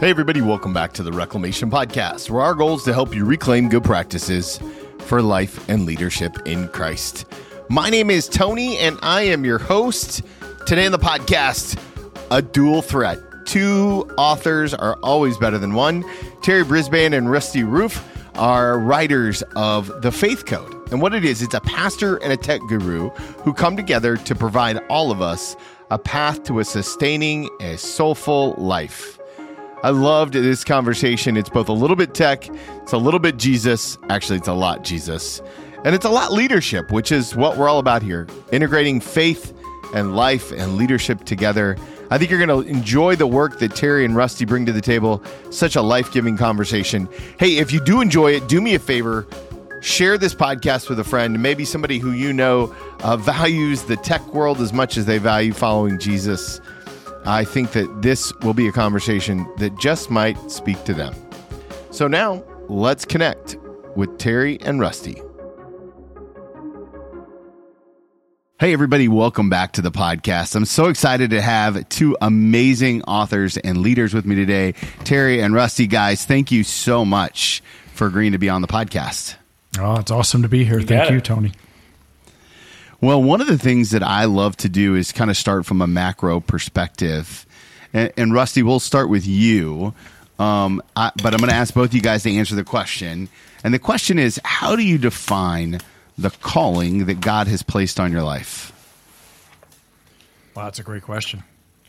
Hey, everybody, welcome back to the Reclamation Podcast, where our goal is to help you reclaim good practices for life and leadership in Christ. My name is Tony, and I am your host. Today on the podcast, a dual threat. Two authors are always better than one. Terry Brisbane and Rusty Rueff are writers of The Faith Code. And what it is, it's a pastor and a tech guru who come together to provide all of us a path to a sustaining, a soulful life. I loved this conversation. It's both a little bit tech, it's a little bit Jesus. Actually, it's a lot Jesus. And it's a lot leadership, which is what we're all about here integrating faith and life and leadership together. I think you're going to enjoy the work that Terry and Rusty bring to the table. Such a life giving conversation. Hey, if you do enjoy it, do me a favor share this podcast with a friend, maybe somebody who you know uh, values the tech world as much as they value following Jesus. I think that this will be a conversation that just might speak to them. So now let's connect with Terry and Rusty. Hey, everybody, welcome back to the podcast. I'm so excited to have two amazing authors and leaders with me today. Terry and Rusty, guys, thank you so much for agreeing to be on the podcast. Oh, it's awesome to be here. You Thank you, it. Tony. Well, one of the things that I love to do is kind of start from a macro perspective. And, and Rusty, we'll start with you. Um, I, but I'm going to ask both you guys to answer the question. And the question is how do you define the calling that God has placed on your life? Well, that's a great question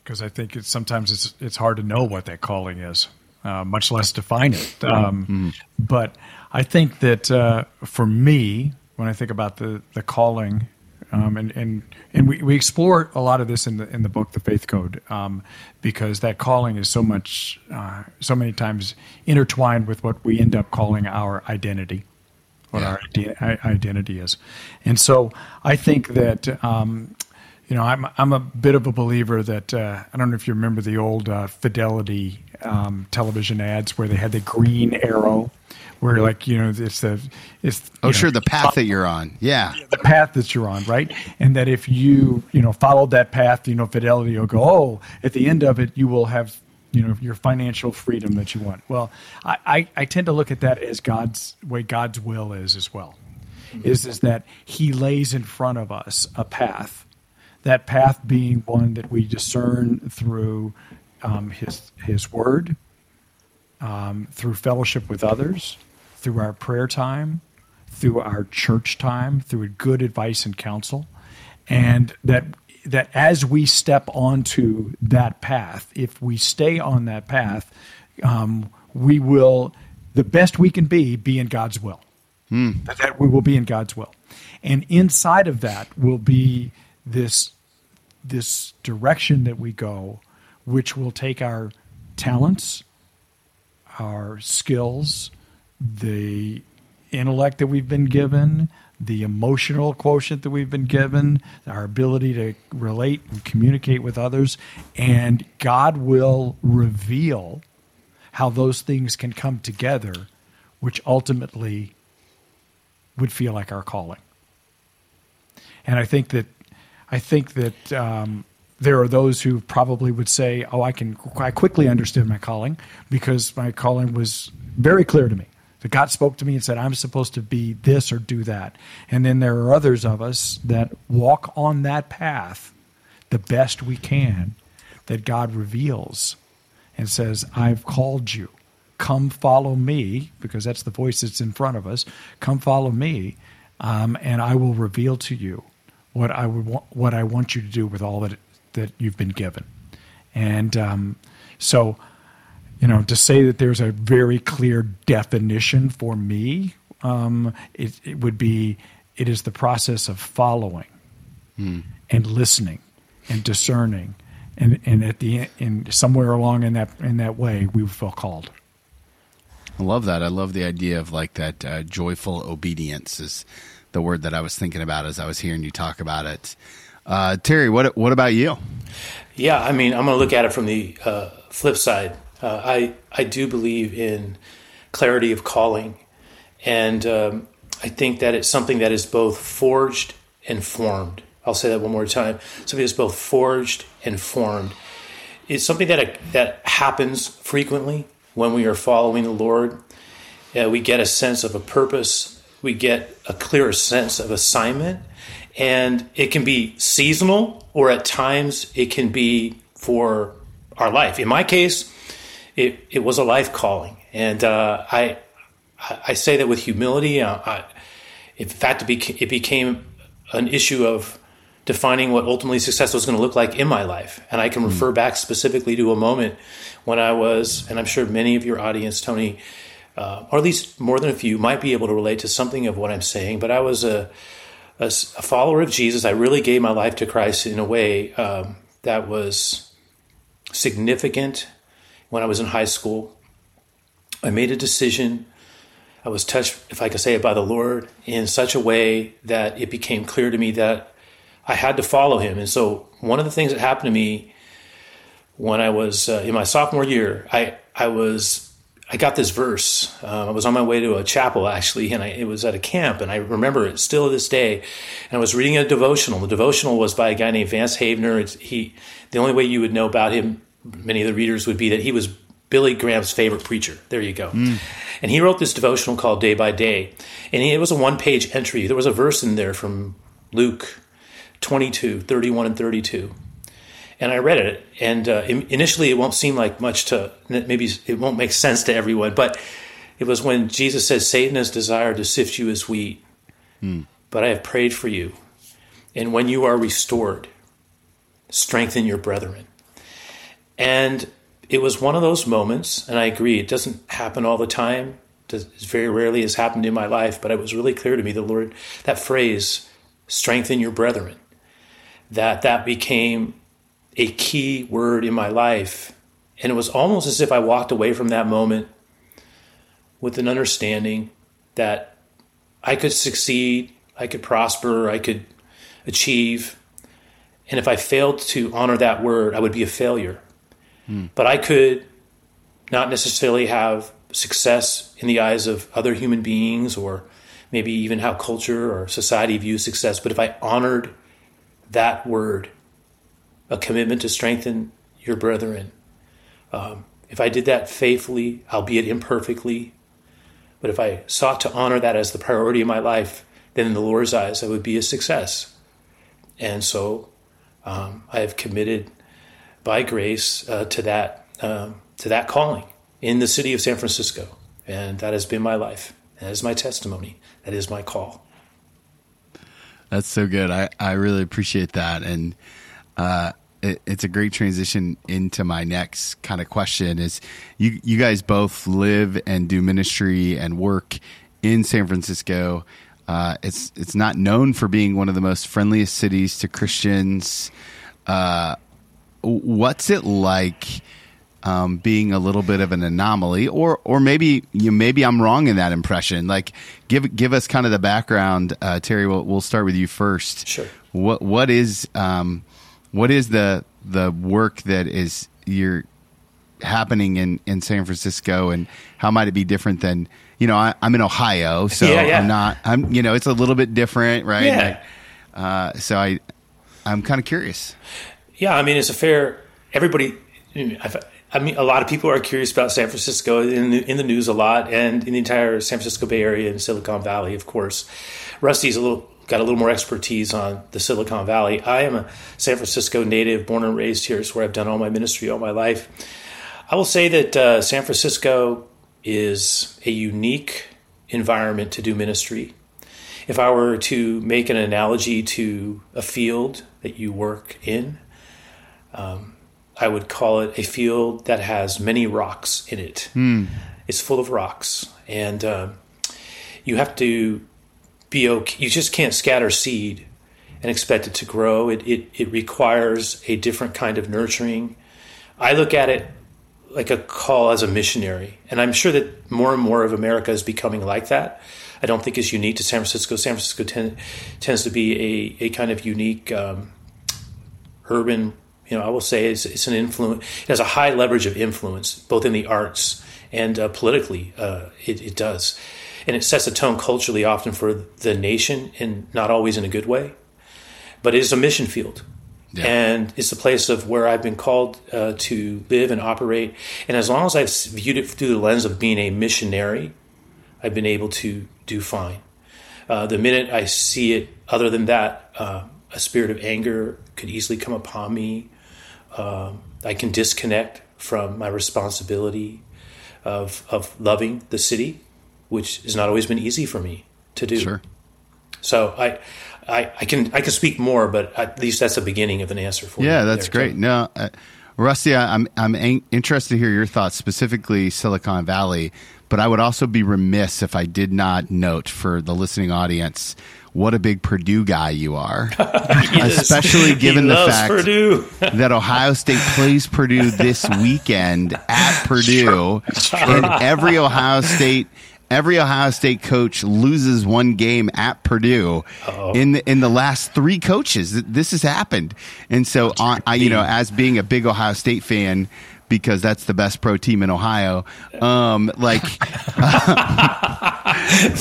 because I think it's, sometimes it's it's hard to know what that calling is, uh, much less define it. Um, mm-hmm. But I think that uh, for me, when I think about the the calling, um, and and and we, we explore a lot of this in the in the book, The Faith Code, um, because that calling is so much, uh, so many times intertwined with what we end up calling our identity, what our identity is, and so I think that. Um, you know, I'm I'm a bit of a believer that uh, I don't know if you remember the old uh, Fidelity um, television ads where they had the green arrow where like you know it's the it's oh sure the path that you're on. Yeah. The path that you're on right? And that if you you know followed that path you know fidelity will go oh at the end of it you will have you know your financial freedom that you want. Well i i, I tend to look at that as god's way god's will is as well is is that he lays in front of us a path. That path being one that we discern through um, his his word um, through fellowship with others through our prayer time, through our church time, through good advice and counsel, and that that as we step onto that path, if we stay on that path, um, we will the best we can be be in God's will. Mm. That, that we will be in God's will, and inside of that will be this this direction that we go, which will take our talents, our skills, the intellect that we've been given, the emotional quotient that we've been given, our ability to relate and communicate with others, and God will reveal how those things can come together, which ultimately would feel like our calling. And I think that I think that um, there are those who probably would say, "Oh, I can I quickly understood my calling because my calling was very clear to me." That God spoke to me and said, I'm supposed to be this or do that. And then there are others of us that walk on that path the best we can that God reveals and says, I've called you. Come follow me, because that's the voice that's in front of us. Come follow me, um, and I will reveal to you what I would wa- what I want you to do with all that that you've been given. And um, so you know, to say that there's a very clear definition for me, um, it, it, would be it is the process of following hmm. and listening and discerning, and and at the end, somewhere along in that in that way, we feel called. I love that. I love the idea of like that uh, joyful obedience is the word that I was thinking about as I was hearing you talk about it. Uh, Terry, what what about you? Yeah, I mean, I'm going to look at it from the uh, flip side. Uh, I I do believe in clarity of calling, and um, I think that it's something that is both forged and formed. I'll say that one more time. Something that's both forged and formed. it's something that that happens frequently when we are following the Lord. Uh, we get a sense of a purpose. We get a clearer sense of assignment, and it can be seasonal, or at times it can be for our life. In my case, it it was a life calling, and uh, I I say that with humility. Uh, I, in fact, it, beca- it became an issue of defining what ultimately success was going to look like in my life. And I can mm. refer back specifically to a moment when I was, and I'm sure many of your audience, Tony, uh, or at least more than a few, might be able to relate to something of what I'm saying. But I was a, a, a follower of Jesus. I really gave my life to Christ in a way um, that was significant when I was in high school. I made a decision. I was touched, if I could say it, by the Lord in such a way that it became clear to me that I had to follow him. And so one of the things that happened to me when I was uh, in my sophomore year, I I was I got this verse. Uh, I was on my way to a chapel actually, and I, it was at a camp, and I remember it still to this day. And I was reading a devotional. The devotional was by a guy named Vance Havner. It's, he the only way you would know about him, many of the readers would be that he was Billy Graham's favorite preacher. There you go. Mm. And he wrote this devotional called Day by Day, and it was a one page entry. There was a verse in there from Luke 22, 31 and 32. And I read it, and uh, initially it won't seem like much to, maybe it won't make sense to everyone, but it was when Jesus says, Satan has desired to sift you as wheat, hmm. but I have prayed for you. And when you are restored, strengthen your brethren. And it was one of those moments, and I agree, it doesn't happen all the time. It very rarely has happened in my life, but it was really clear to me the Lord, that phrase, strengthen your brethren that that became a key word in my life. And it was almost as if I walked away from that moment with an understanding that I could succeed, I could prosper, I could achieve. And if I failed to honor that word, I would be a failure. But I could not necessarily have success in the eyes of other human beings or maybe even how culture or society views success. But if I honored that word, a commitment to strengthen your brethren. Um, if I did that faithfully, albeit imperfectly, but if I sought to honor that as the priority of my life, then in the Lord's eyes, I would be a success. And so um, I have committed by grace uh, to that um, to that calling in the city of San Francisco, and that has been my life. That is my testimony. That is my call. That's so good. I, I really appreciate that. And uh, it, it's a great transition into my next kind of question is you, you guys both live and do ministry and work in San Francisco. Uh, it's it's not known for being one of the most friendliest cities to Christians. Uh, what's it like um, being a little bit of an anomaly, or or maybe you maybe I'm wrong in that impression. Like, give give us kind of the background, uh, Terry. We'll, we'll start with you first. Sure. What what is um, what is the the work that is you're happening in in San Francisco, and how might it be different than you know? I, am in Ohio, so yeah, yeah. I'm not. I'm you know it's a little bit different, right? Yeah. Like, uh, so I I'm kind of curious. Yeah, I mean it's a fair. Everybody, I've, mean, a lot of people are curious about San Francisco in the, in the news a lot, and in the entire San Francisco Bay Area and Silicon Valley, of course. Rusty's a little got a little more expertise on the Silicon Valley. I am a San Francisco native, born and raised here. It's where I've done all my ministry all my life. I will say that uh, San Francisco is a unique environment to do ministry. If I were to make an analogy to a field that you work in, um, I would call it a field that has many rocks in it. Mm. It's full of rocks, and uh, you have to be okay. You just can't scatter seed and expect it to grow. It, it it requires a different kind of nurturing. I look at it like a call as a missionary, and I'm sure that more and more of America is becoming like that. I don't think it's unique to San Francisco. San Francisco ten, tends to be a, a kind of unique um, urban you know, I will say it's, it's an influence. It has a high leverage of influence, both in the arts and uh, politically. Uh, it, it, does, and it sets a tone culturally, often for the nation, and not always in a good way. But it is a mission field, Yeah. And it's a place of where I've been called uh, to live and operate. And as long as I've viewed it through the lens of being a missionary, I've been able to do fine. Uh, the minute I see it, other than that, uh, a spirit of anger could easily come upon me. Um, I can disconnect from my responsibility of of loving the city, which has not always been easy for me to do. Sure. So I, I, I can I can speak more, but at least that's the beginning of an answer for yeah, you. Yeah, that's there, great. No, uh, Rusty, I'm I'm interested to hear your thoughts specifically Silicon Valley, but I would also be remiss if I did not note for the listening audience what a big Purdue guy you are, especially given the fact that Ohio State plays Purdue this weekend at Purdue, and every Ohio State every Ohio State coach loses one game at Purdue Uh-oh. in the, in the last three coaches. This has happened, and so I, I, you know, as being a big Ohio State fan. Because that's the best pro team in Ohio. Um, like so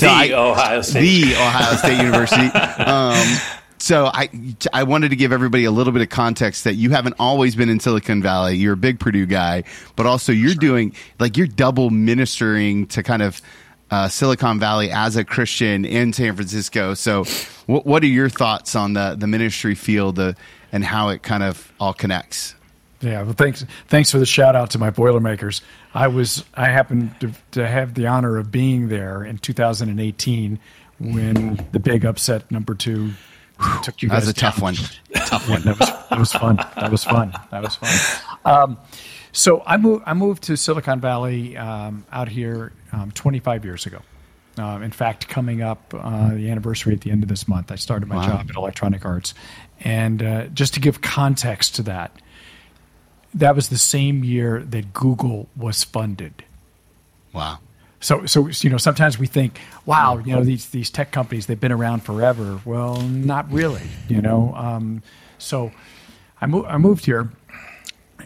the I, Ohio State, the Ohio State University. Um, so I I wanted to give everybody a little bit of context that you haven't always been in Silicon Valley. You're a big Purdue guy, but also you're sure. doing like you're double ministering to kind of uh, Silicon Valley as a Christian in San Francisco. So, what, what are your thoughts on the the ministry field uh, and how it kind of all connects? Yeah, well, thanks. Thanks for the shout out to my Boilermakers. I was I happened to, to have the honor of being there in 2018 when the big upset number two took you. That was a down. tough one. tough one. that was that was fun. That was fun. That was fun. Um, so I moved. I moved to Silicon Valley um, out here um, 25 years ago. Um, in fact, coming up uh, the anniversary at the end of this month, I started my wow. job at Electronic Arts, and uh, just to give context to that, that was the same year that Google was funded. Wow. So, so you know, sometimes we think, wow, you know, these these tech companies they've been around forever. Well, not really. You know, um, so I, mo- I moved here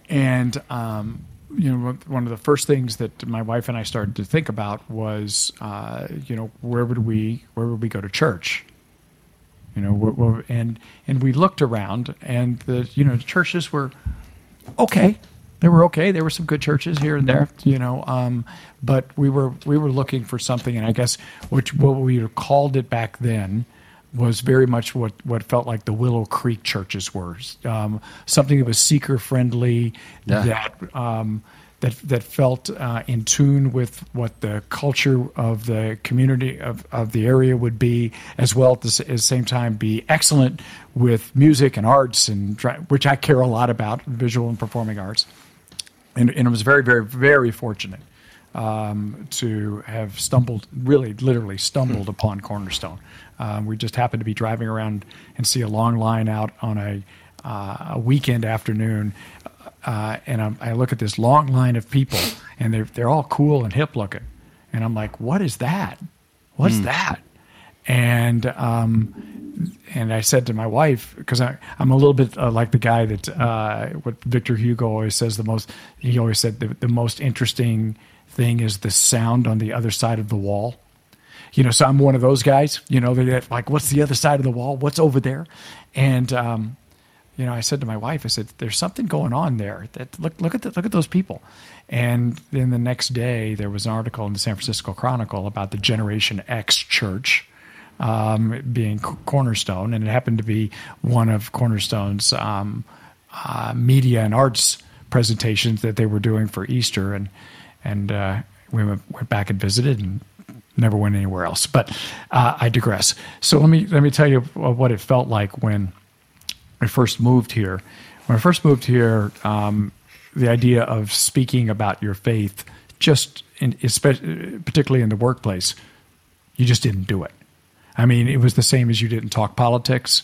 and um, you know, one of the first things that my wife and I started to think about was, uh, you know, where would we where would we go to church? You know, and and we looked around, and the you know the churches were okay. They were okay. There were some good churches here and there, you know, um, but we were we were looking for something, and I guess which what we called it back then was very much what, what felt like the Willow Creek churches were. Um, something that was seeker friendly, yeah. that um, that that felt uh, in tune with what the culture of the community of, of the area would be, as well at the, at the same time be excellent with music and arts, and which I care a lot about, visual and performing arts. And, and it was very, very, very fortunate um, to have stumbled, really, literally stumbled hmm. upon Cornerstone. Um, we just happened to be driving around and see a long line out on a, uh, a weekend afternoon. Uh, and I'm, i look at this long line of people, and they're, they're all cool and hip looking. And I'm like, what is that? What's mm. that? And um, and I said to my wife because I'm a little bit uh, like the guy that uh, what Victor Hugo always says the most. He always said the, the most interesting thing is the sound on the other side of the wall you know, so I'm one of those guys, you know, that like, what's the other side of the wall? What's over there? And, um, you know, I said to my wife, I said, "There's something going on there. That look, look at the, look at those people." And then the next day, there was an article in the San Francisco Chronicle about the Generation X Church um, being Cornerstone, and it happened to be one of Cornerstone's um, uh, media and arts presentations that they were doing for Easter, and and uh, we went, back and visited and never went anywhere else. But uh, I digress. So let me let me tell you what it felt like when I first moved here. When I first moved here, um, the idea of speaking about your faith, just in, particularly in the workplace, you just didn't do it. I mean, it was the same as you didn't talk politics.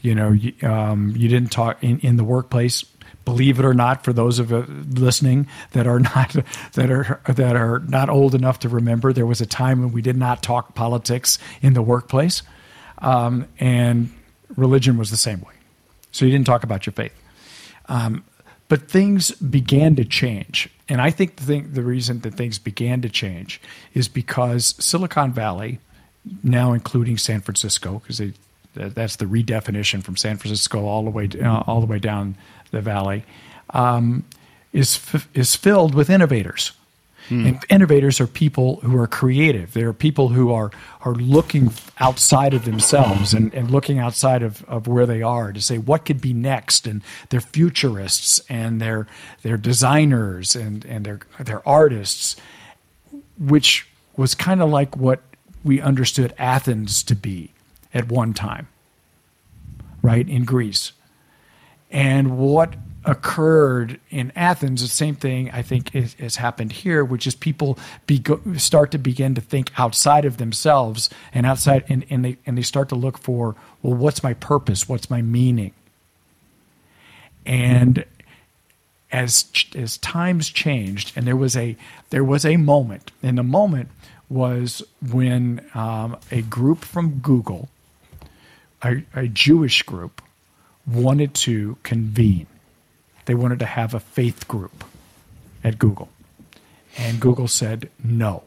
You know, you, um, you didn't talk in, in the workplace believe it or not, for those of uh, listening that are not that are that are not old enough to remember, there was a time when we did not talk politics in the workplace, um, and religion was the same way. So you didn't talk about your faith. Um, but things began to change, and I think the thing, the reason that things began to change is because Silicon Valley, now including San Francisco, because that's the redefinition from San Francisco all the way uh, all the way down the valley, um, is f- is filled with innovators. Hmm. And innovators are people who are creative. They're people who are are looking outside of themselves and, and looking outside of, of where they are to say what could be next. And they're futurists and they're they're designers and, and they're they're artists, which was kind of like what we understood Athens to be at one time, right, in Greece. And what occurred in Athens, the same thing I think has happened here, which is people start to begin to think outside of themselves and outside, and, and, they, and they start to look for, well, what's my purpose? What's my meaning? And as as times changed, and there was a there was a moment, and the moment was when um, a group from Google a, a Jewish group wanted to convene. They wanted to have a faith group at Google. And Google said, no,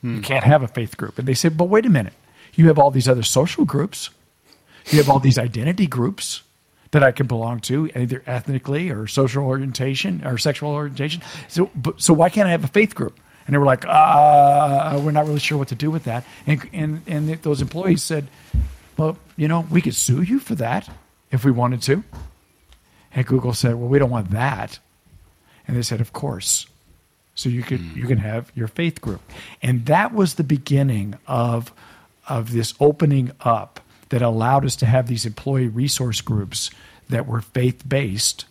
hmm. you can't have a faith group. And they said, but wait a minute. You have all these other social groups. You have all these identity groups that I can belong to, either ethnically or social orientation or sexual orientation. So, but, so why can't I have a faith group? And they were like, uh, we're not really sure what to do with that. And, and, and those employees said, well, you know, we could sue you for that if we wanted to. And Google said, well, we don't want that. And they said, of course. So you could mm. you can have your faith group. And that was the beginning of of this opening up that allowed us to have these employee resource groups that were faith based.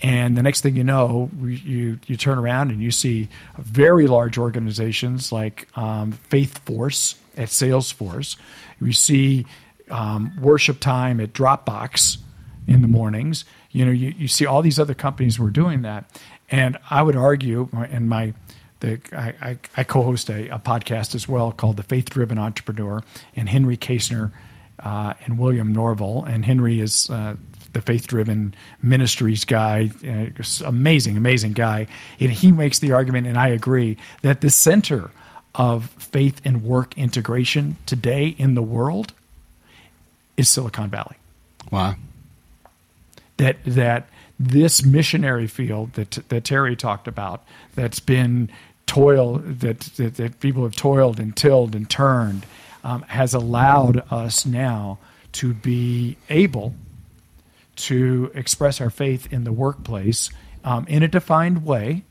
And the next thing you know, you you turn around and you see very large organizations like um, Faith Force at Salesforce. You see um, worship time at Dropbox in the mornings. You know, you, you see all these other companies were doing that. And I would argue, and my the, I, I, I, co-host a, a, podcast as well called The Faith Driven Entrepreneur, and Henry Kaestner uh, and William Norvell. And Henry is uh, the Faith Driven Ministries guy, uh, amazing, amazing guy. And he makes the argument, and I agree, that the center of faith and work integration today in the world is Silicon Valley. Wow. That that this missionary field that that Terry talked about, that's been toil that that, that people have toiled and tilled and turned, um, has allowed us now to be able to express our faith in the workplace um, in a defined way,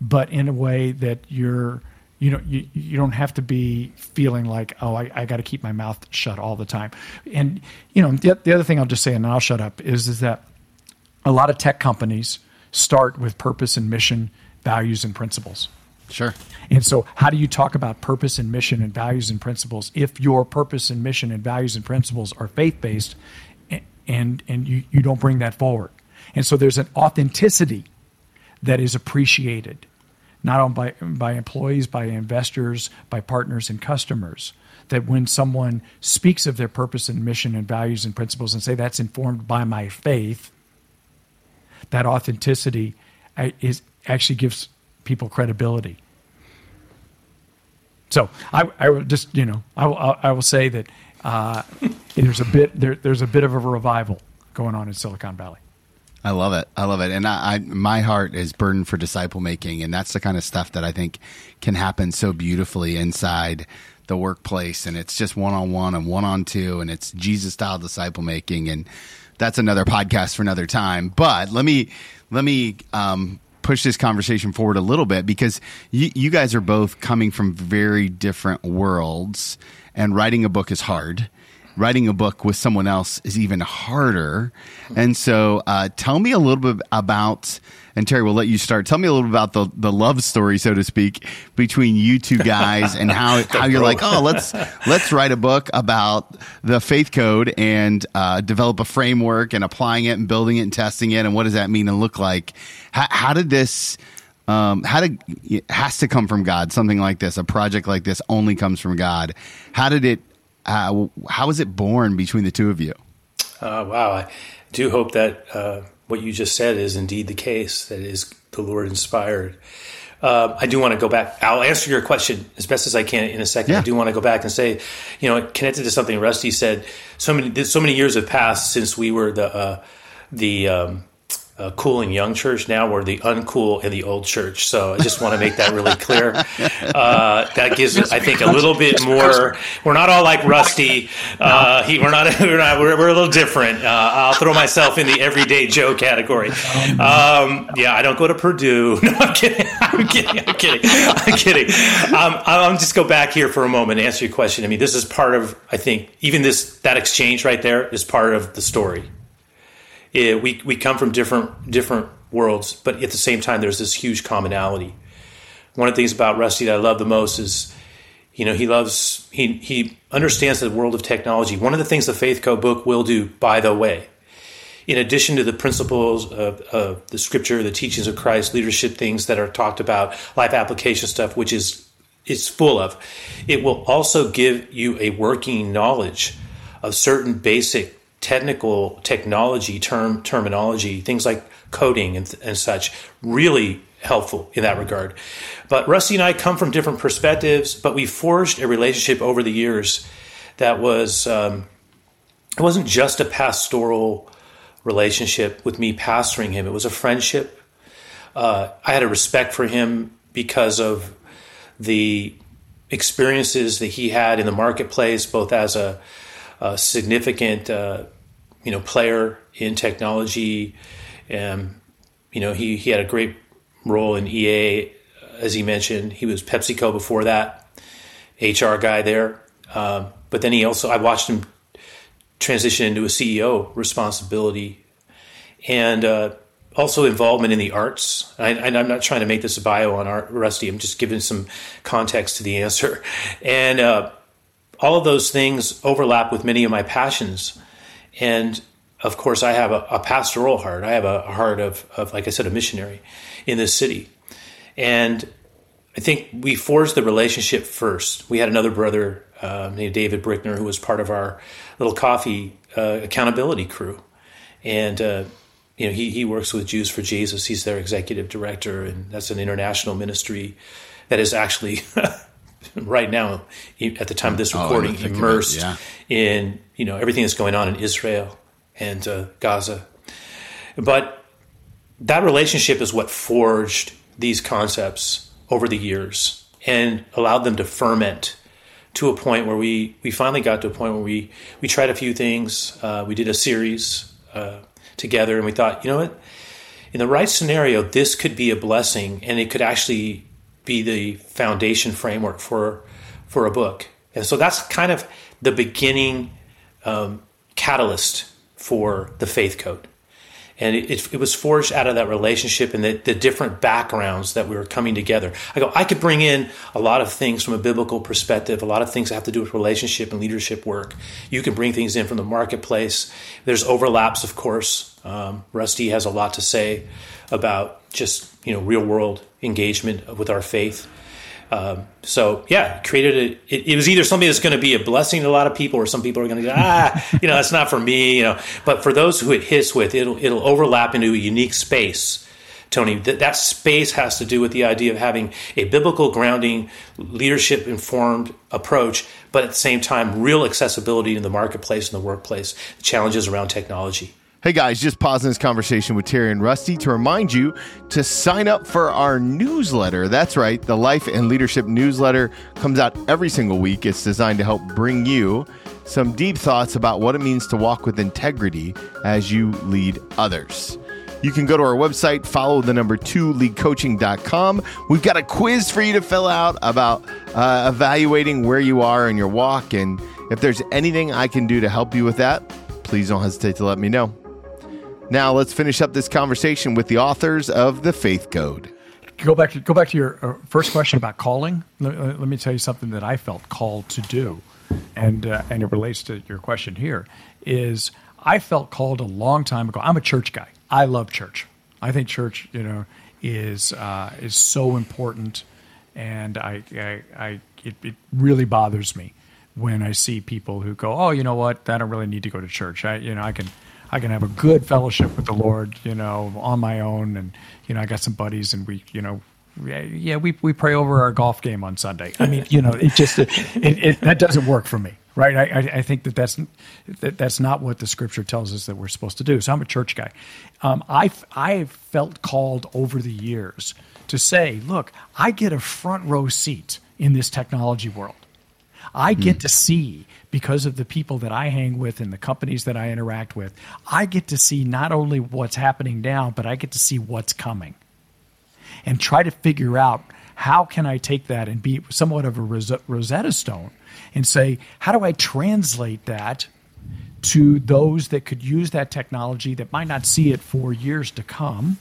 but in a way that you're you know you, you don't have to be feeling like oh i, I got to keep my mouth shut all the time. And you know the, the other thing i'll just say and i'll shut up is is that a lot of tech companies start with purpose and mission values and principles Sure. And so, how do you talk about purpose and mission and values and principles if your purpose and mission and values and principles are faith based, and and you you don't bring that forward? And so, there's an authenticity that is appreciated not only by, by employees, by investors, by partners and customers. That when someone speaks of their purpose and mission and values and principles and say that's informed by my faith, that authenticity uh, is actually gives people credibility. So I, I will just you know I will, I will say that uh, there's a bit there, there's a bit of a revival going on in Silicon Valley. I love it. I love it. And I, I, my heart is burdened for disciple making. And that's the kind of stuff that I think can happen so beautifully inside the workplace. And it's just one on one and one on two. And it's Jesus style disciple making. And that's another podcast for another time. But let me, let me, um, push this conversation forward a little bit because you, you guys are both coming from very different worlds and writing a book is hard writing a book with someone else is even harder. And so, uh, tell me a little bit about, and Terry, we'll let you start. Tell me a little bit about the, the love story, so to speak, between you two guys and how, how you're like, oh, let's, let's write a book about the faith code and, uh, develop a framework and applying it and building it and testing it. And what does that mean and look like? How, how did this, um, how did it has to come from God? Something like this, a project like this, only comes from God. How did it uh, how was it born between the two of you? Uh, wow, I do hope that uh, what you just said is indeed the case. That is the Lord inspired. uh, I do want to go back. I'll answer your question as best as I can in a second. Yeah. I do want to go back and say, you know, connected to something Rusty said. So many, so many years have passed since we were the uh, the um, uh, cool and young church. Now we're the uncool and the old church. So I just want to make that really clear. Uh, that gives, I think, a little bit more. We're not all like Rusty. Uh, he, we're not. We're not. We're, we're a little different. Uh, I'll throw myself in the everyday Joe category. Um, yeah, I don't go to Purdue. No, I'm kidding. I'm kidding. I'm kidding. I'm kidding. Um, I'll just go back here for a moment and answer your question. I mean, this is part of. I think even this that exchange right there is part of the story it, we we come from different different worlds, but at the same time, there's this huge commonality. One of the things about Rusty that I love the most is, you know, he loves he he understands the world of technology. One of the things the Faith Code book will do, by the way, in addition to the principles of, of the Scripture, the teachings of Christ, leadership things that are talked about, life application stuff, which is is full of, it will also give you a working knowledge of certain basic technical technology term terminology, things like coding and, and such, really helpful in that regard. But Rusty and I come from different perspectives, but we forged a relationship over the years that was um, it wasn't just a pastoral relationship with me pastoring him; it was a friendship. Uh, I had a respect for him because of the experiences that he had in the marketplace, both as a, a significant, uh, you know, player in technology. Um, you know, he, he had a great role in EA, as he mentioned. He was PepsiCo before that, HR guy there. Um, but then he also, I watched him transition into a CEO responsibility and uh, also involvement in the arts. I, am not trying to make this a bio on art, Rusty. I'm just giving some context to the answer. And uh, all of those things overlap with many of my passions. And of course, I have a, a pastoral heart. I have a, heart of, of, like I said, a missionary in this city. And I think we forged the relationship first. We had another brother uh, named David Brickner who was part of our little coffee uh, accountability crew. And uh, you know, he, he works with Jews for Jesus. He's their executive director, and that's an international ministry that is actually right now, at the time of this recording, oh, immersed yeah. in you know everything that's going on in Israel and uh, Gaza. But that relationship is what forged these concepts over the years and allowed them to ferment to a point where we we finally got to a point where we we tried a few things. Uh, we did a series. Uh, together and we thought, you know what? In the right scenario, this could be a blessing and it could actually be the foundation framework for for a book. And so that's kind of the beginning um, catalyst for the faith code and it, it, it, was forged out of that relationship and the, the, different backgrounds that we were coming together. I go, I could bring in a lot of things from a biblical perspective, a lot of things that have to do with relationship and leadership work. You can bring things in from the marketplace. There's overlaps, of course. Um, Rusty has a lot to say about just you know real world engagement with our faith. Um, so yeah, created a, it, it, was either something that's going to be a blessing to a lot of people, or some people are going to go, ah, you know, that's not for me, you know. But for those who it hits with, it'll it'll overlap into a unique space. Tony, that, that space has to do with the idea of having a biblical grounding, leadership informed approach, but at the same time, real accessibility in the marketplace and the workplace, the challenges around technology. Hey guys, just pausing this conversation with Terry and Rusty to remind you to sign up for our newsletter. That's right, the Life and Leadership newsletter comes out every single week. It's designed to help bring you some deep thoughts about what it means to walk with integrity as you lead others. You can go to our website, follow the number two leadcoaching.com. We've got a quiz for you to fill out about uh, evaluating where you are in your walk. And if there's anything I can do to help you with that, please don't hesitate to let me know. Now let's finish up this conversation with the authors of the Faith Code. Go back to go back to your uh, first question about calling. Let, let, me tell you something that I felt called to do, and uh, and it relates to your question here. Is I felt called a long time ago. I'm a church guy. I love church. I think church, you know, is uh, is so important, and I, I, I it, it really bothers me when I see people who go, oh, you know what, I don't really need to go to church. I, you know, I can I can have a good fellowship with the Lord, you know, on my own. And, you know, I got some buddies and we, you know, yeah, we, we pray over our golf game on Sunday. I mean, you know, it just it, it, that doesn't work for me, right? I, I think that that's that that's not what the Scripture tells us that we're supposed to do. So I'm a church guy. Um, I I felt called over the years to say, look, I get a front row seat in this technology world. I get mm. to see because of the people that I hang with and the companies that I interact with. I get to see not only what's happening now, but I get to see what's coming and try to figure out how can I take that and be somewhat of a Rosetta Stone and say, how do I translate that to those that could use that technology that might not see it for years to come,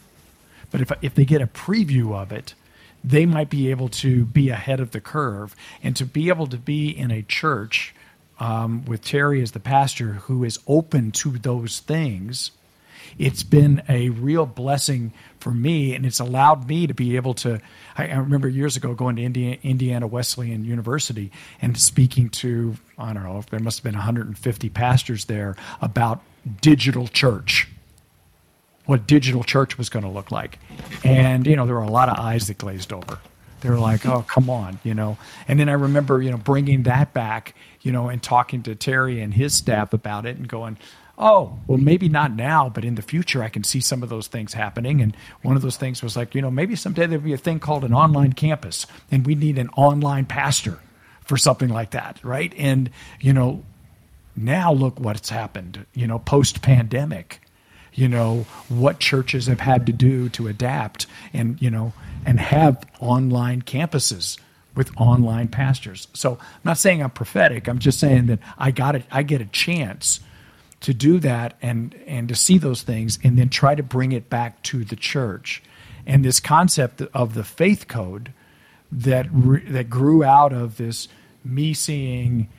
but if, if they get a preview of it, they might be able to be ahead of the curve and to be able to be in a church um, with Terry as the pastor who is open to those things it's been a real blessing for me, and it's allowed me to be able to. I, I remember years ago going to Indiana, Indiana Wesleyan University and speaking to I don't know, if there must have been 150 pastors there about digital church what digital church was going to look like. And, you know, there were a lot of eyes that glazed over. They were mm-hmm. like, oh, come on, you know. And then I remember, you know, bringing that back, you know, and talking to Terry and his staff about it and going, oh, well, maybe not now, but in the future, I can see some of those things happening. And one of those things was like, you know, maybe someday there'll be a thing called an online campus, and we need an online pastor for something like that, right? And, you know, now look what's happened, you know, post pandemic, you know, what churches have had to do to adapt and, you know, and have online campuses with online pastors. So I'm not saying I'm prophetic. I'm just saying that I got it. I get a chance to do that and and to see those things and then try to bring it back to the church and this concept of the faith code that re, that grew out of this me seeing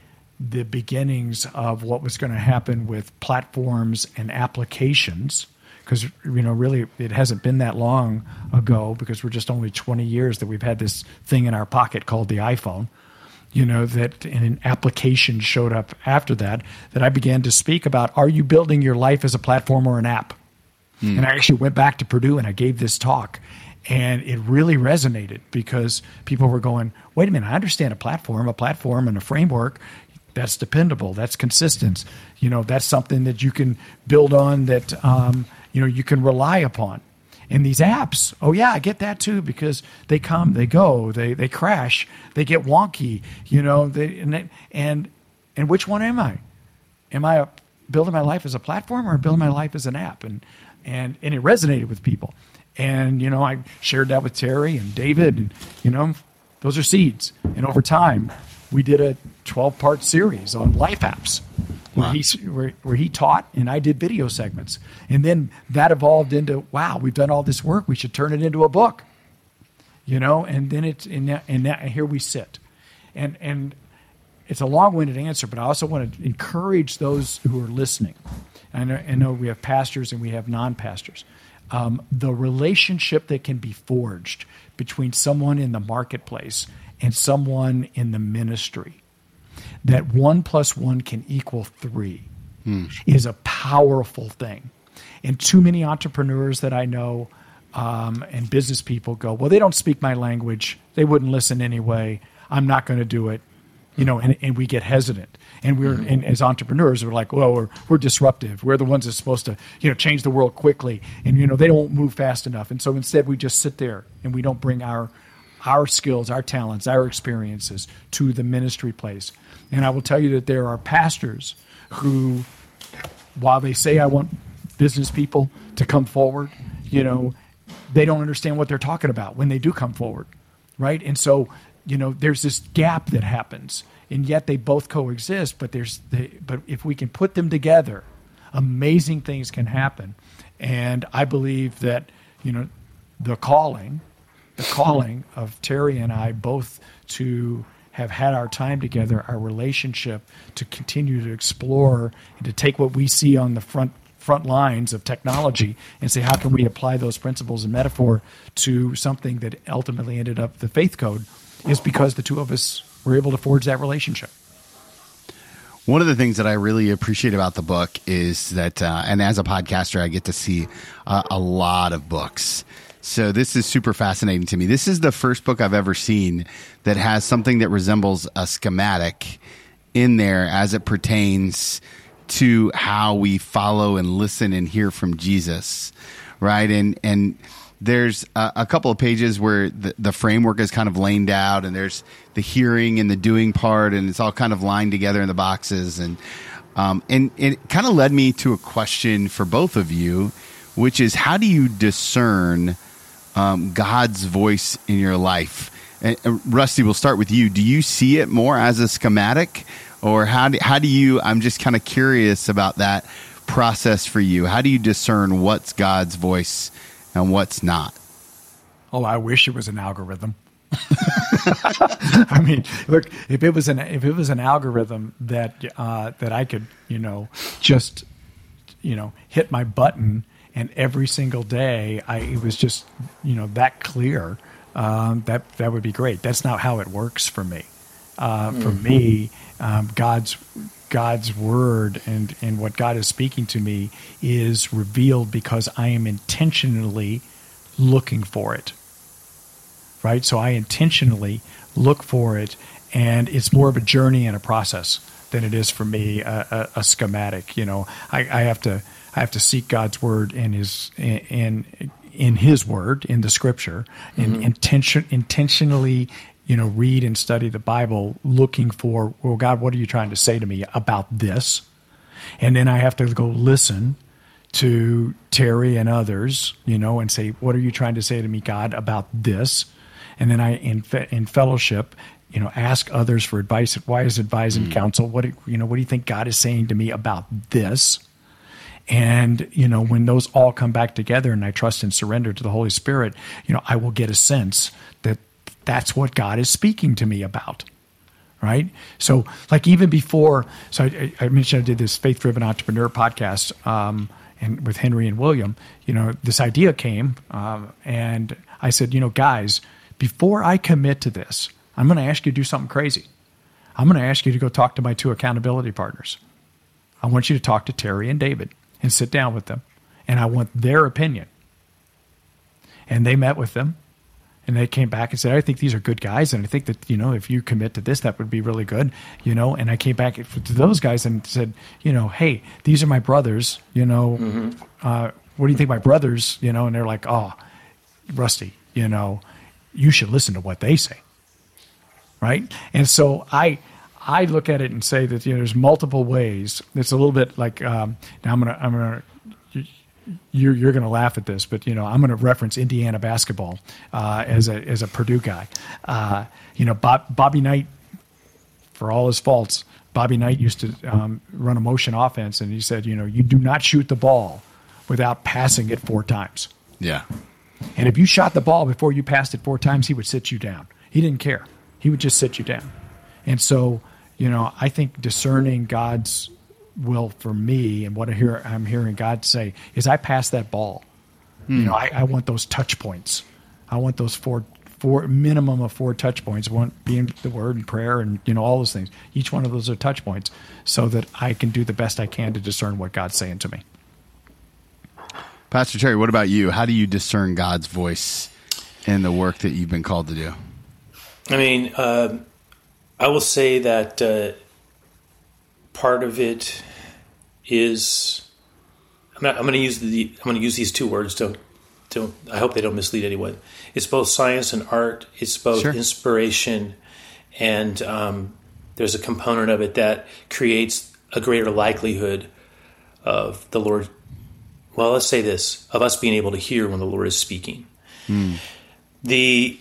the beginnings of what was going to happen with platforms and applications because you know really it hasn't been that long ago because we're just only 20 years that we've had this thing in our pocket called the iPhone you know, that an application showed up after that, that I began to speak about are you building your life as a platform or an app? Hmm. And I actually went back to Purdue and I gave this talk. And it really resonated because people were going, wait a minute, I understand a platform, a platform and a framework that's dependable, that's consistent. You know, that's something that you can build on that, um, you know, you can rely upon And these apps. Oh yeah, I get that too because they come, they go, they they crash, they get wonky, you know. They, and and and which one am I? Am I building my life as a platform or building my life as an app? And and and it resonated with people. And you know, I shared that with Terry and David, and you know, those are seeds. And over time, we did a 12 part series on life apps where, wow. he, where, where he taught and I did video segments. And then that evolved into, wow, we've done all this work. We should turn it into a book, you know? And then it's, and, that, and, that, and here we sit. And, and it's a long winded answer, but I also want to encourage those who are listening. I know, I know we have pastors and we have non pastors. Um, the relationship that can be forged between someone in the marketplace and someone in the ministry that one plus one can equal three hmm. is a powerful thing. And too many entrepreneurs that I know um, and business people go, well, they don't speak my language. They wouldn't listen anyway. I'm not going to do it. You know, and, and we get hesitant. And we're, mm-hmm. and as entrepreneurs, we're like, well, we're, we're disruptive. We're the ones that's supposed to, you know, change the world quickly. And, you know, they don't move fast enough. And so instead, we just sit there and we don't bring our, our skills, our talents, our experiences to the ministry place. And I will tell you that there are pastors who, while they say, I want business people to come forward, you know, they don't understand what they're talking about when they do come forward, right? And so, you know, there's this gap that happens, and yet they both coexist. But there's, but if we can put them together, amazing things can happen. And I believe that, you know, the calling, the calling of Terry and I both to have had our time together, our relationship to continue to explore and to take what we see on the front front lines of technology and say how can we apply those principles and metaphor to something that ultimately ended up the faith code is because the two of us were able to forge that relationship. One of the things that I really appreciate about the book is that, uh, and as a podcaster, I get to see uh, a lot of books So this is super fascinating to me. This is the first book I've ever seen that has something that resembles a schematic in there as it pertains to how we follow and listen and hear from Jesus, right? And and there's a, a couple of pages where the, the framework is kind of laid out, and there's the hearing and the doing part, and it's all kind of lined together in the boxes, and um, and, and it kind of led me to a question for both of you, which is how do you discern um, God's voice in your life? And, uh, Rusty, we'll start with you. Do you see it more as a schematic, or how do, how do you? I'm just kind of curious about that process for you. How do you discern what's God's voice and what's not? Oh, I wish it was an algorithm. I mean, look, if it was an if it was an algorithm that uh, that I could, you know, just you know, hit my button and every single day I it was just, you know, that clear, um, that that would be great. That's not how it works for me. Uh, mm. For me, um, God's God's word and and what God is speaking to me is revealed because I am intentionally looking for it right? So I intentionally look for it, and it's more of a journey and a process than it is for me a, a, a schematic. You know, I, I, have to I have to seek God's word in His in in His word in the Scripture, and mm-hmm. intention intentionally. You know, read and study the Bible, looking for, well, God, what are you trying to say to me about this? And then I have to go listen to Terry and others, you know, and say, what are you trying to say to me, God, about this? and then I in in fellowship, you know, ask others for advice. Why is advise and mm. counsel? What you know, what do you think God is saying to me about this? And you know, when those all come back together, and I trust and surrender to the Holy Spirit, you know, I will get a sense that that's what God is speaking to me about right? So, like even before, so I, I mentioned I did this faith driven entrepreneur podcast, um, and with Henry and William, you know, this idea came, um, and I said, you know, guys, before I commit to this, I'm going to ask you to do something crazy. I'm going to ask you to go talk to my two accountability partners. I want you to talk to Terry and David and sit down with them, and I want their opinion. And they met with them, and they came back and said, "I think these are good guys, and I think that you know if you commit to this, that would be really good." You know, and I came back to those guys and said, "You know, hey, these are my brothers. You know, mm-hmm. uh, what do you think, my brothers? You know?" And they're like, "Oh, Rusty, you know." you should listen to what they say. Right? And so I I look at it and say that you know, there's multiple ways. It's a little bit like um, now I'm gonna I'm gonna you're you're gonna laugh at this, but you know I'm gonna reference Indiana basketball uh, as a as a Purdue guy. Uh, you know Bob, Bobby Knight, for all his faults, Bobby Knight used to um, run a motion offense, and he said, you know, you do not shoot the ball without passing it four times. Yeah. And if you shot the ball before you passed it four times, he would sit you down. He didn't care. He would just sit you down. And so, you know, I think discerning God's will for me and what I hear, I'm hearing God say is I pass that ball. You hmm. know, I, I, want those touch points. I want those four, four minimum of four touch points. One being the word and prayer and you know all those things. Each one of those are touch points, so that I can do the best I can to discern what God's saying to me. Pastor Terry, what about you? How do you discern God's voice in the work that you've been called to do? I mean, uh, I will say that uh, part of it is. I'm, I'm going to use the. I'm going to use these two words. Don't don't. I hope they don't mislead anyone. It's both science and art. It's both sure. inspiration, and um, there's a component of it that creates a greater likelihood of the Lord well, let's say this of us being able to hear when the Lord is speaking. Mm. The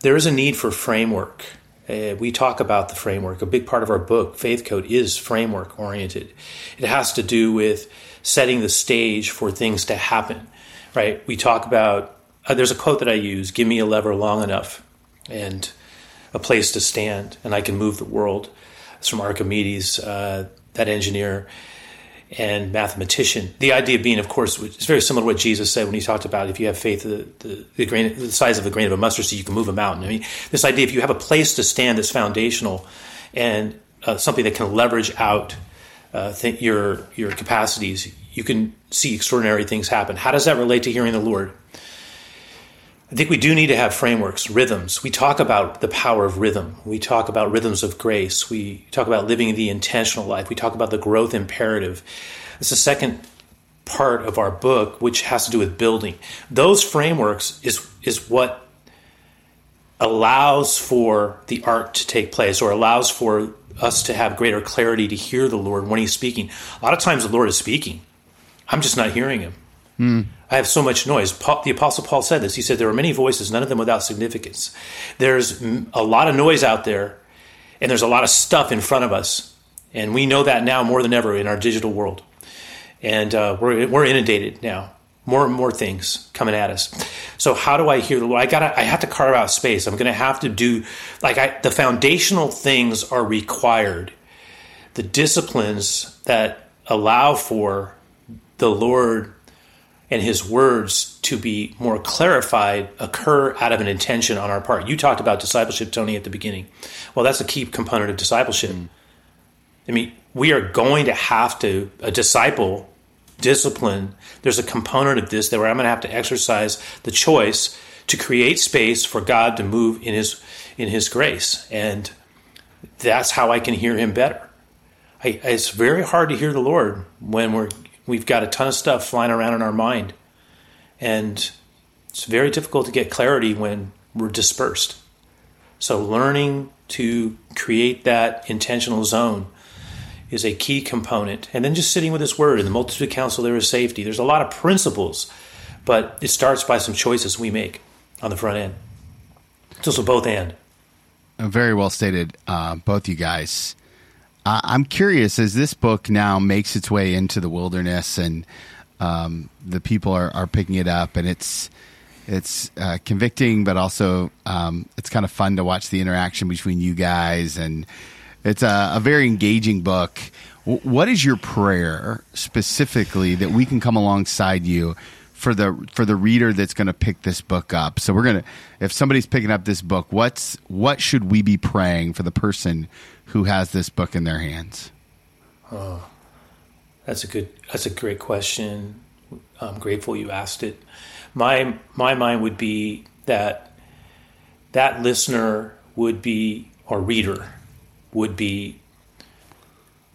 there is a need for framework. Uh, we talk about the framework. A big part of our book, Faith Code, is framework oriented. It has to do with setting the stage for things to happen. Right? We talk about. Uh, there's a quote that I use: "Give me a lever long enough, and a place to stand, and I can move the world." It's from Archimedes, uh, that engineer and mathematician. The idea being, of course, is very similar to what Jesus said when he talked about if you have faith the, the, the, grain, the size of a grain of a mustard seed, you can move a mountain. I mean, this idea, if you have a place to stand that's foundational and uh, something that can leverage out uh, th- your your capacities, you can see extraordinary things happen. How does that relate to hearing the Lord? I think we do need to have frameworks, rhythms. We talk about the power of rhythm. We talk about rhythms of grace. We talk about living the intentional life. We talk about the growth imperative. It's the second part of our book, which has to do with building. Those frameworks is is what allows for the art to take place or allows for us to have greater clarity to hear the Lord when He's speaking. A lot of times the Lord is speaking. I'm just not hearing Him. Mm. I have so much noise. Paul, the Apostle Paul said this. He said, There are many voices, none of them without significance. There's a lot of noise out there, and there's a lot of stuff in front of us. And we know that now more than ever in our digital world. And uh, we're, we're inundated now. More and more things coming at us. So how do I hear the Lord? I gotta. I have to carve out space. I'm gonna have to do like I, the foundational things are required. The disciplines that allow for the Lord and his words to be more clarified occur out of an intention on our part. You talked about discipleship, Tony, at the beginning. Well, that's a key component of discipleship. Mm. I mean, we are going to have to, a disciple, discipline, there's a component of this that where I'm going to have to exercise the choice to create space for God to move in his in his grace. And that's how I can hear him better. I, it's very hard to hear the Lord when we're we've got a ton of stuff flying around in our mind. And it's very difficult to get clarity when we're dispersed. So, learning to create that intentional zone is a key component. And then just sitting with this Word in the multitude counsel, there is safety. There's a lot of principles, but it starts by some choices we make on the front end. It's also both and. Very well stated, uh, both you guys. Uh, I'm curious as this book now makes its way into the wilderness and um, the people are, are picking it up and it's it's uh, convicting, but also um, it's kind of fun to watch the interaction between you guys and it's a, a very engaging book. W- what is your prayer specifically that we can come alongside you for the for the reader that's going to pick this book up? So we're gonna if somebody's picking up this book, what's what should we be praying for the person who has this book in their hands? Oh, that's a good. That's a great question. I'm grateful you asked it. My my mind would be that that listener would be or reader would be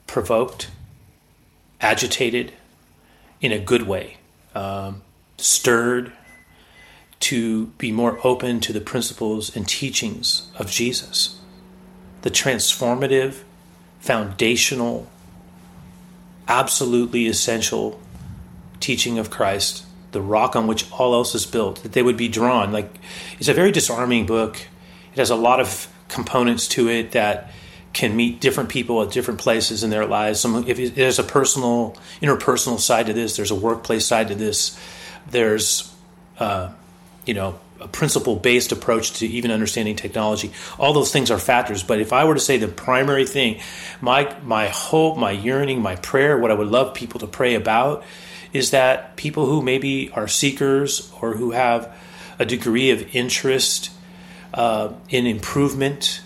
provoked, agitated, in a good way, um, stirred to be more open to the principles and teachings of Jesus the transformative, foundational, absolutely essential teaching of Christ, the rock on which all else is built, that they would be drawn. Like it's a very disarming book. It has a lot of components to it that can meet different people at different places in their lives. Some, if there's a personal, interpersonal side to this, there's a workplace side to this. There's, uh, you know, a principle based approach to even understanding technology. All those things are factors. But if I were to say the primary thing, my my hope, my yearning, my prayer, what I would love people to pray about is that people who maybe are seekers or who have a degree of interest uh, in improvement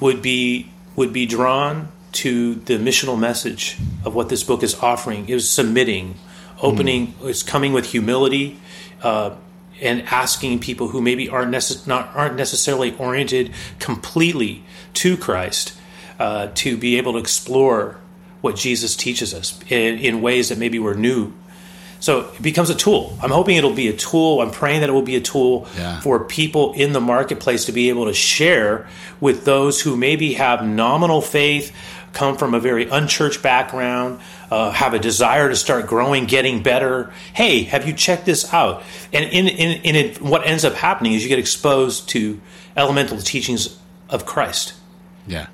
would be would be drawn to the missional message of what this book is offering. It was submitting, opening, mm. it's coming with humility. Uh, and asking people who maybe aren't, necess- not, aren't necessarily oriented completely to Christ uh, to be able to explore what Jesus teaches us in, in ways that maybe were new. So it becomes a tool. I'm hoping it'll be a tool. I'm praying that it will be a tool yeah. for people in the marketplace to be able to share with those who maybe have nominal faith, come from a very unchurched background, uh, have a desire to start growing, getting better. Hey, have you checked this out? And in, in, in it, what ends up happening is you get exposed to elemental teachings of Christ. Yeah.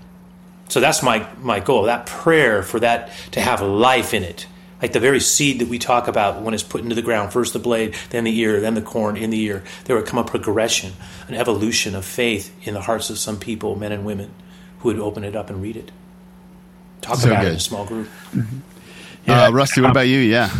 So that's my, my goal, that prayer for that to have life in it. Like the very seed that we talk about when it's put into the ground, first the blade, then the ear, then the corn in the ear, there would come a progression, an evolution of faith in the hearts of some people, men and women, who would open it up and read it talk so about good. it in a small group. Mm-hmm. Yeah, uh, Rusty, what about you? Yeah.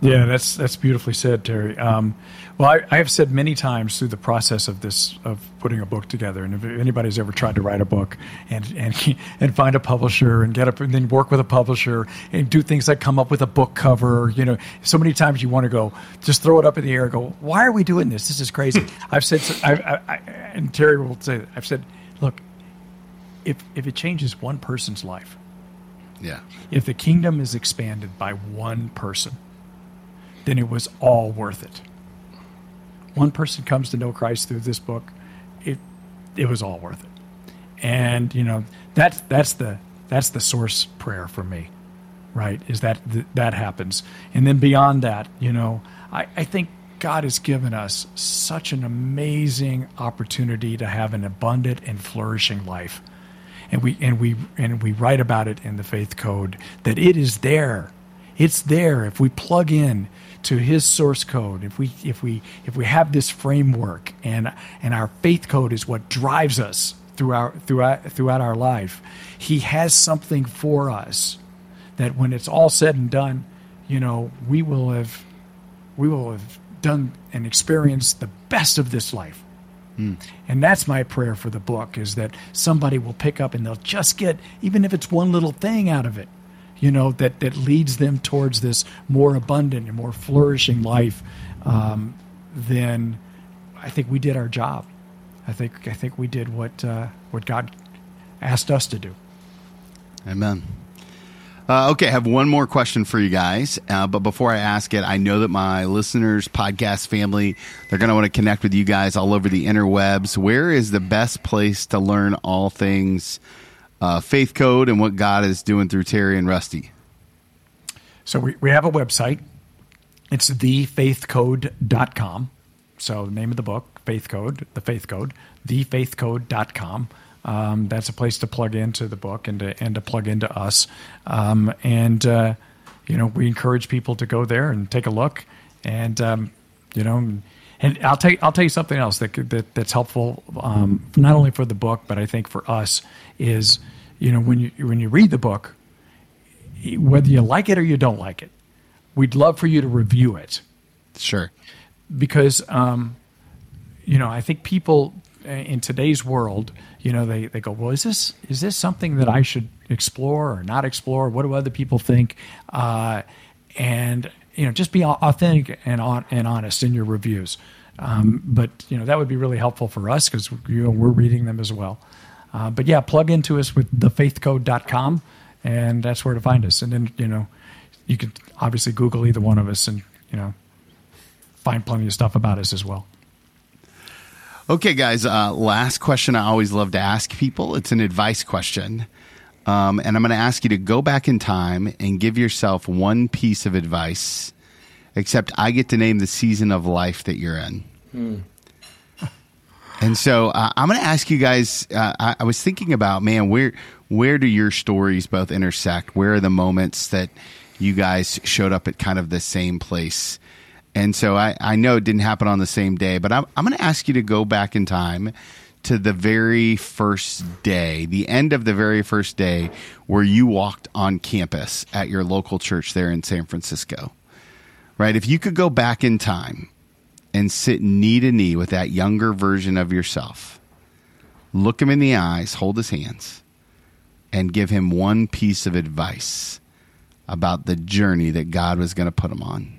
Yeah, that's that's beautifully said, Terry. Um, well, I, I, have said many times through the process of this of putting a book together, and if anybody's ever tried to write a book and and and find a publisher and get up and then work with a publisher and do things like come up with a book cover, you know, so many times you want to go just throw it up in the air, and go, why are we doing this? This is crazy. I've said, I, I, and Terry will say, I've said, look, if if it changes one person's life, yeah, if the kingdom is expanded by one person then it was all worth it. One person comes to know Christ through this book, it it was all worth it. And you know that's that's the that's the source prayer for me, right? Is that th- that happens, and then beyond that, you know, I, I think God has given us such an amazing opportunity to have an abundant and flourishing life. And we and we and we write about it in the faith code that it is there. It's there if we plug in to his source code if we if we if we have this framework and and our faith code is what drives us throughout throughout throughout our life he has something for us that when it's all said and done you know we will have we will have done and experienced the best of this life mm. and that's my prayer for the book is that somebody will pick up and they'll just get even if it's one little thing out of it you know, that, that leads them towards this more abundant and more flourishing life, um, then I think we did our job. I think I think we did what uh, what God asked us to do. Amen. Uh, okay, I have one more question for you guys. Uh, but before I ask it, I know that my listeners, podcast family, they're going to want to connect with you guys all over the interwebs. Where is the best place to learn all things uh, Faith Code and what God is doing through Terry and Rusty? So we, we have a website. It's thefaithcode.com. So name of the book, Faith Code, the Faith Code, thefaithcode.com. Um, that's a place to plug into the book and to, and to plug into us. Um, and, uh, you know, we encourage people to go there and take a look. And, um, you know, and I'll tell you, I'll tell you something else that, that that's helpful, um, not only for the book, but I think for us is, you know, when you when you read the book, whether you like it or you don't like it, we'd love for you to review it. Sure. Because, um, you know, I think people in today's world, you know, they, they go, well, is this is this something that I should explore or not explore? What do other people think? Uh, and you know, just be authentic and on, and honest in your reviews. Um, but you know, that would be really helpful for us because you know we're reading them as well. Uh, but yeah, plug into us with thefaithcode.com, and that's where to find us. And then you know, you can obviously Google either one of us, and you know, find plenty of stuff about us as well. Okay, guys. Uh, last question I always love to ask people. It's an advice question. Um, and I'm going to ask you to go back in time and give yourself one piece of advice, except I get to name the season of life that you're in. Hmm. And so uh, I'm going to ask you guys. Uh, I, I, was thinking about, man, where where do your stories both intersect? Where are the moments that you guys showed up at kind of the same place? And so I, I know it didn't happen on the same day, but I'm, I'm going to ask you to go back in time to the very first day, the end of the very first day where you walked on campus at your local church there in San Francisco. Right? If you could go back in time and sit knee to knee with that younger version of yourself, look him in the eyes, hold his hands, and give him one piece of advice about the journey that God was going to put him on.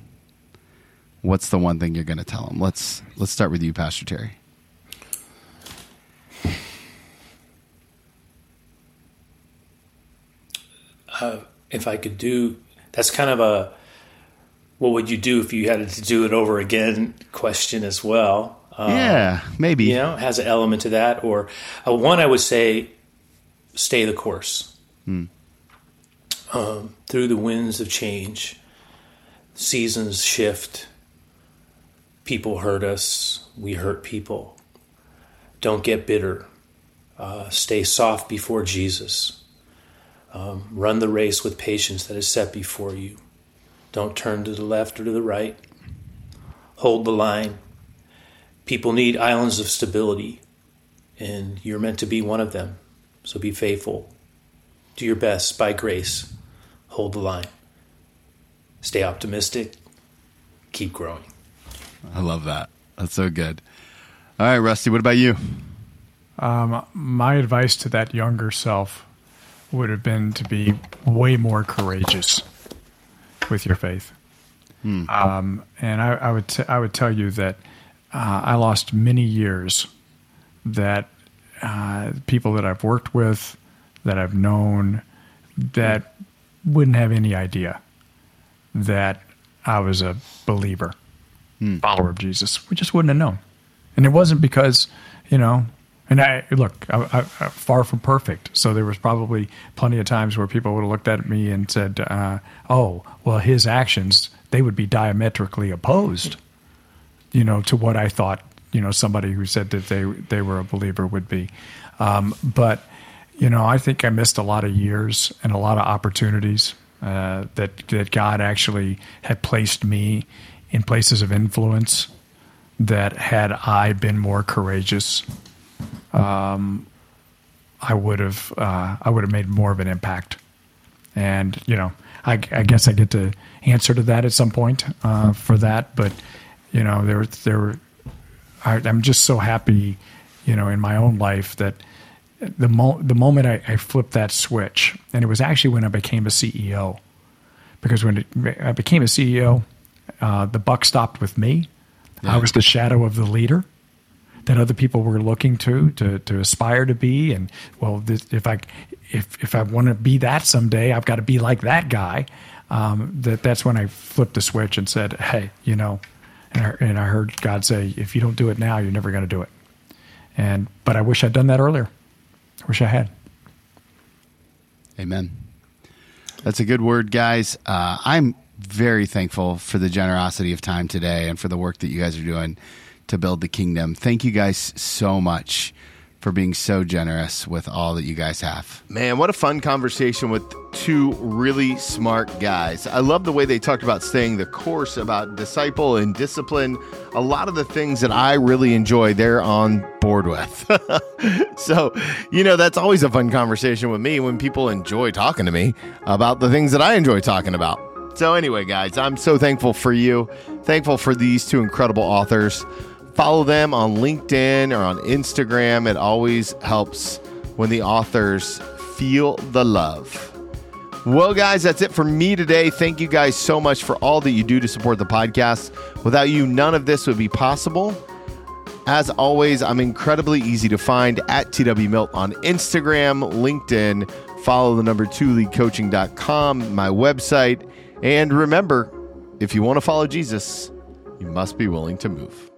What's the one thing you're going to tell them? Let's let's start with you, Pastor Terry. uh, if I could do that's kind of a what would you do if you had to do it over again question as well. Um, yeah, maybe. You know, has an element to that. Or uh, one, I would say, stay the course. Hmm. Um, through the winds of change, seasons shift, people hurt us, we hurt people. Don't get bitter. Uh, stay soft before Jesus. Um, run the race with patience that is set before you. Don't turn to the left or to the right. Hold the line. People need islands of stability, and you're meant to be one of them. So be faithful. Do your best by grace. Hold the line. Stay optimistic. keep growing. I love that. That's so good. All right, Rusty, what about you? Um, my advice to that younger self would have been to be way more courageous with your faith. Hmm. Um, and I, I would t- I would tell you that uh, I lost many years that uh, people that I've worked with, that I've known, that wouldn't have any idea that I was a believer, hmm. follower of Jesus. We just wouldn't have known. And it wasn't because, you know, and I look, I, I, I, far from perfect. So there was probably plenty of times where people would have looked at me and said, uh, "Oh, well, his actions they would be diametrically opposed, you know, to what I thought, you know, somebody who said that they they were a believer would be." Um, but you know, I think I missed a lot of years and a lot of opportunities uh, that that God actually had placed me in places of influence. That had I been more courageous um, I would have uh, I would have made more of an impact. And you know, I, I guess I get to answer to that at some point uh, for that. But you know, there there I, am just so happy, you know, in my own life that the mo- the moment I, I, flipped that switch, and it was actually when I became a CEO, because when it, I became a CEO, uh, the buck stopped with me. Yeah. I was the shadow of the leader that other people were looking to to to aspire to be. And well, this, if I if if I want to be that someday, I've got to be like that guy. Um, that that's when I flipped the switch and said, "Hey, you know," and I, and I heard God say, "If you don't do it now, you're never going to do it." And but I wish I'd done that earlier. I wish I had. Amen. That's a good word, guys. Uh, I'm very thankful for the generosity of time today and for the work that you guys are doing to build the kingdom. Thank you guys so much for being so generous with all that you guys have. Man, what a fun conversation with two really smart guys. I love the way they talked about staying the course, about disciple and discipline. A lot of the things that I really enjoy, they're on board with. so, you know, that's always a fun conversation with me when people enjoy talking to me about the things that I enjoy talking about. So, anyway, guys, I'm so thankful for you, thankful for these two incredible authors. Follow them on LinkedIn or on Instagram. It always helps when the authors feel the love. Well, guys, that's it for me today. Thank you guys so much for all that you do to support the podcast. Without you, none of this would be possible. As always, I'm incredibly easy to find at TW Milt on Instagram, LinkedIn. Follow the number two leadcoaching.com, my website. And remember, if you want to follow Jesus, you must be willing to move.